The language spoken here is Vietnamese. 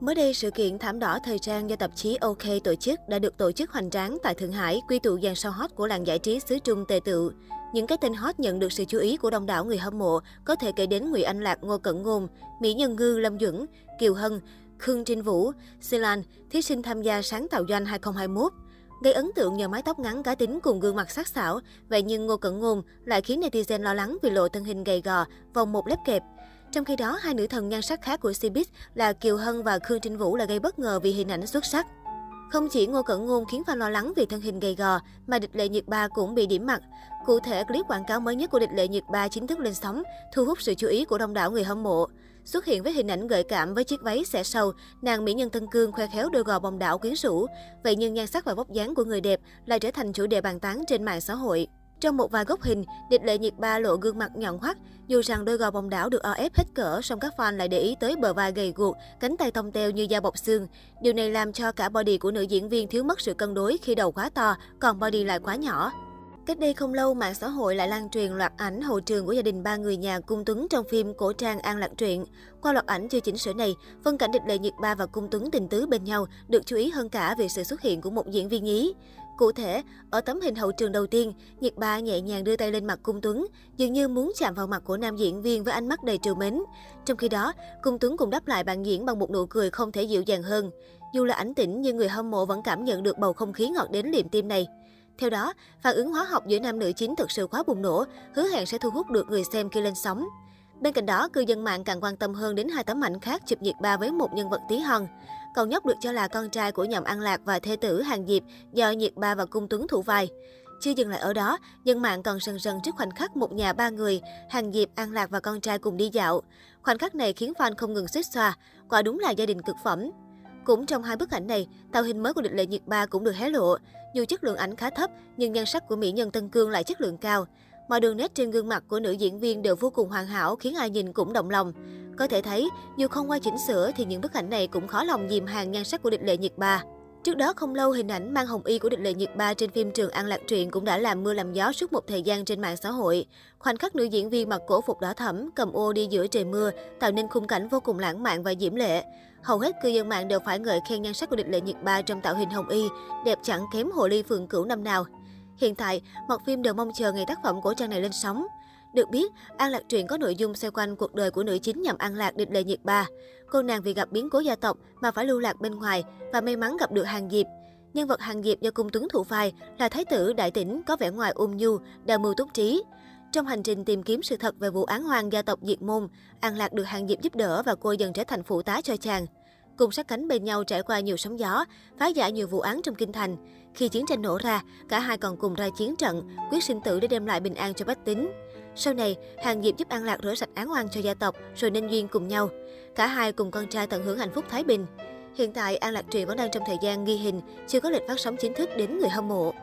Mới đây, sự kiện thảm đỏ thời trang do tạp chí OK tổ chức đã được tổ chức hoành tráng tại Thượng Hải, quy tụ dàn sao hot của làng giải trí xứ Trung tề tự. Những cái tên hot nhận được sự chú ý của đông đảo người hâm mộ có thể kể đến Ngụy Anh Lạc, Ngô Cẩn Ngôn, Mỹ Nhân Ngư, Lâm Duẩn, Kiều Hân, Khương Trinh Vũ, Silan, thí sinh tham gia sáng tạo doanh 2021. Gây ấn tượng nhờ mái tóc ngắn cá tính cùng gương mặt sắc sảo, vậy nhưng Ngô Cẩn Ngôn lại khiến netizen lo lắng vì lộ thân hình gầy gò, vòng một lép kẹp. Trong khi đó, hai nữ thần nhan sắc khác của Cbiz là Kiều Hân và Khương Trinh Vũ là gây bất ngờ vì hình ảnh xuất sắc. Không chỉ Ngô Cẩn Ngôn khiến fan lo lắng vì thân hình gầy gò, mà địch lệ nhiệt ba cũng bị điểm mặt. Cụ thể, clip quảng cáo mới nhất của địch lệ nhiệt ba chính thức lên sóng, thu hút sự chú ý của đông đảo người hâm mộ. Xuất hiện với hình ảnh gợi cảm với chiếc váy xẻ sâu, nàng mỹ nhân Tân Cương khoe khéo đôi gò bồng đảo quyến rũ. Vậy nhưng nhan sắc và vóc dáng của người đẹp lại trở thành chủ đề bàn tán trên mạng xã hội. Trong một vài góc hình, địch lệ nhiệt ba lộ gương mặt nhọn hoắt, dù rằng đôi gò bồng đảo được o ép hết cỡ, song các fan lại để ý tới bờ vai gầy guộc, cánh tay tông teo như da bọc xương. Điều này làm cho cả body của nữ diễn viên thiếu mất sự cân đối khi đầu quá to, còn body lại quá nhỏ. Cách đây không lâu, mạng xã hội lại lan truyền loạt ảnh hậu trường của gia đình ba người nhà Cung Tuấn trong phim cổ trang An Lạc Truyện. Qua loạt ảnh chưa chỉnh sửa này, phân cảnh địch lệ nhiệt ba và Cung Tuấn tình tứ bên nhau được chú ý hơn cả về sự xuất hiện của một diễn viên nhí. Cụ thể, ở tấm hình hậu trường đầu tiên, Nhiệt Ba nhẹ nhàng đưa tay lên mặt Cung Tuấn, dường như muốn chạm vào mặt của nam diễn viên với ánh mắt đầy trìu mến. Trong khi đó, Cung Tuấn cũng đáp lại bạn diễn bằng một nụ cười không thể dịu dàng hơn. Dù là ảnh tĩnh nhưng người hâm mộ vẫn cảm nhận được bầu không khí ngọt đến liệm tim này. Theo đó, phản ứng hóa học giữa nam nữ chính thực sự quá bùng nổ, hứa hẹn sẽ thu hút được người xem khi lên sóng. Bên cạnh đó, cư dân mạng càng quan tâm hơn đến hai tấm ảnh khác chụp nhiệt ba với một nhân vật tí hon. Cậu nhóc được cho là con trai của nhậm An Lạc và thê tử Hàng Diệp do nhiệt ba và cung tuấn thủ vai. Chưa dừng lại ở đó, dân mạng còn sần sần trước khoảnh khắc một nhà ba người, Hàng Diệp, An Lạc và con trai cùng đi dạo. Khoảnh khắc này khiến fan không ngừng xích xoa, quả đúng là gia đình cực phẩm. Cũng trong hai bức ảnh này, tạo hình mới của địch lệ nhiệt ba cũng được hé lộ. Dù chất lượng ảnh khá thấp, nhưng nhan sắc của mỹ nhân Tân Cương lại chất lượng cao. Mọi đường nét trên gương mặt của nữ diễn viên đều vô cùng hoàn hảo khiến ai nhìn cũng động lòng. Có thể thấy, dù không qua chỉnh sửa thì những bức ảnh này cũng khó lòng dìm hàng nhan sắc của địch lệ nhiệt ba. Trước đó không lâu, hình ảnh mang hồng y của địch lệ nhiệt ba trên phim Trường An Lạc Truyện cũng đã làm mưa làm gió suốt một thời gian trên mạng xã hội. Khoảnh khắc nữ diễn viên mặc cổ phục đỏ thẫm, cầm ô đi giữa trời mưa, tạo nên khung cảnh vô cùng lãng mạn và diễm lệ. Hầu hết cư dân mạng đều phải ngợi khen nhan sắc của địch lệ nhiệt ba trong tạo hình hồng y, đẹp chẳng kém hồ ly phượng cửu năm nào. Hiện tại, Mọc phim đều mong chờ ngày tác phẩm cổ trang này lên sóng. Được biết, An Lạc truyện có nội dung xoay quanh cuộc đời của nữ chính nhằm An Lạc địch lệ nhiệt ba. Cô nàng vì gặp biến cố gia tộc mà phải lưu lạc bên ngoài và may mắn gặp được Hàng Diệp. Nhân vật Hàng Diệp do cung tuấn thủ vai là thái tử đại tỉnh có vẻ ngoài ung nhu, đào mưu túc trí. Trong hành trình tìm kiếm sự thật về vụ án hoàng gia tộc diệt môn, An Lạc được Hàng Diệp giúp đỡ và cô dần trở thành phụ tá cho chàng. Cùng sát cánh bên nhau trải qua nhiều sóng gió, phá giải nhiều vụ án trong kinh thành. Khi chiến tranh nổ ra, cả hai còn cùng ra chiến trận, quyết sinh tử để đem lại bình an cho bách tính. Sau này, Hàng Diệp giúp An Lạc rửa sạch án oan cho gia tộc, rồi nên duyên cùng nhau. Cả hai cùng con trai tận hưởng hạnh phúc thái bình. Hiện tại, An Lạc truyện vẫn đang trong thời gian ghi hình, chưa có lịch phát sóng chính thức đến người hâm mộ.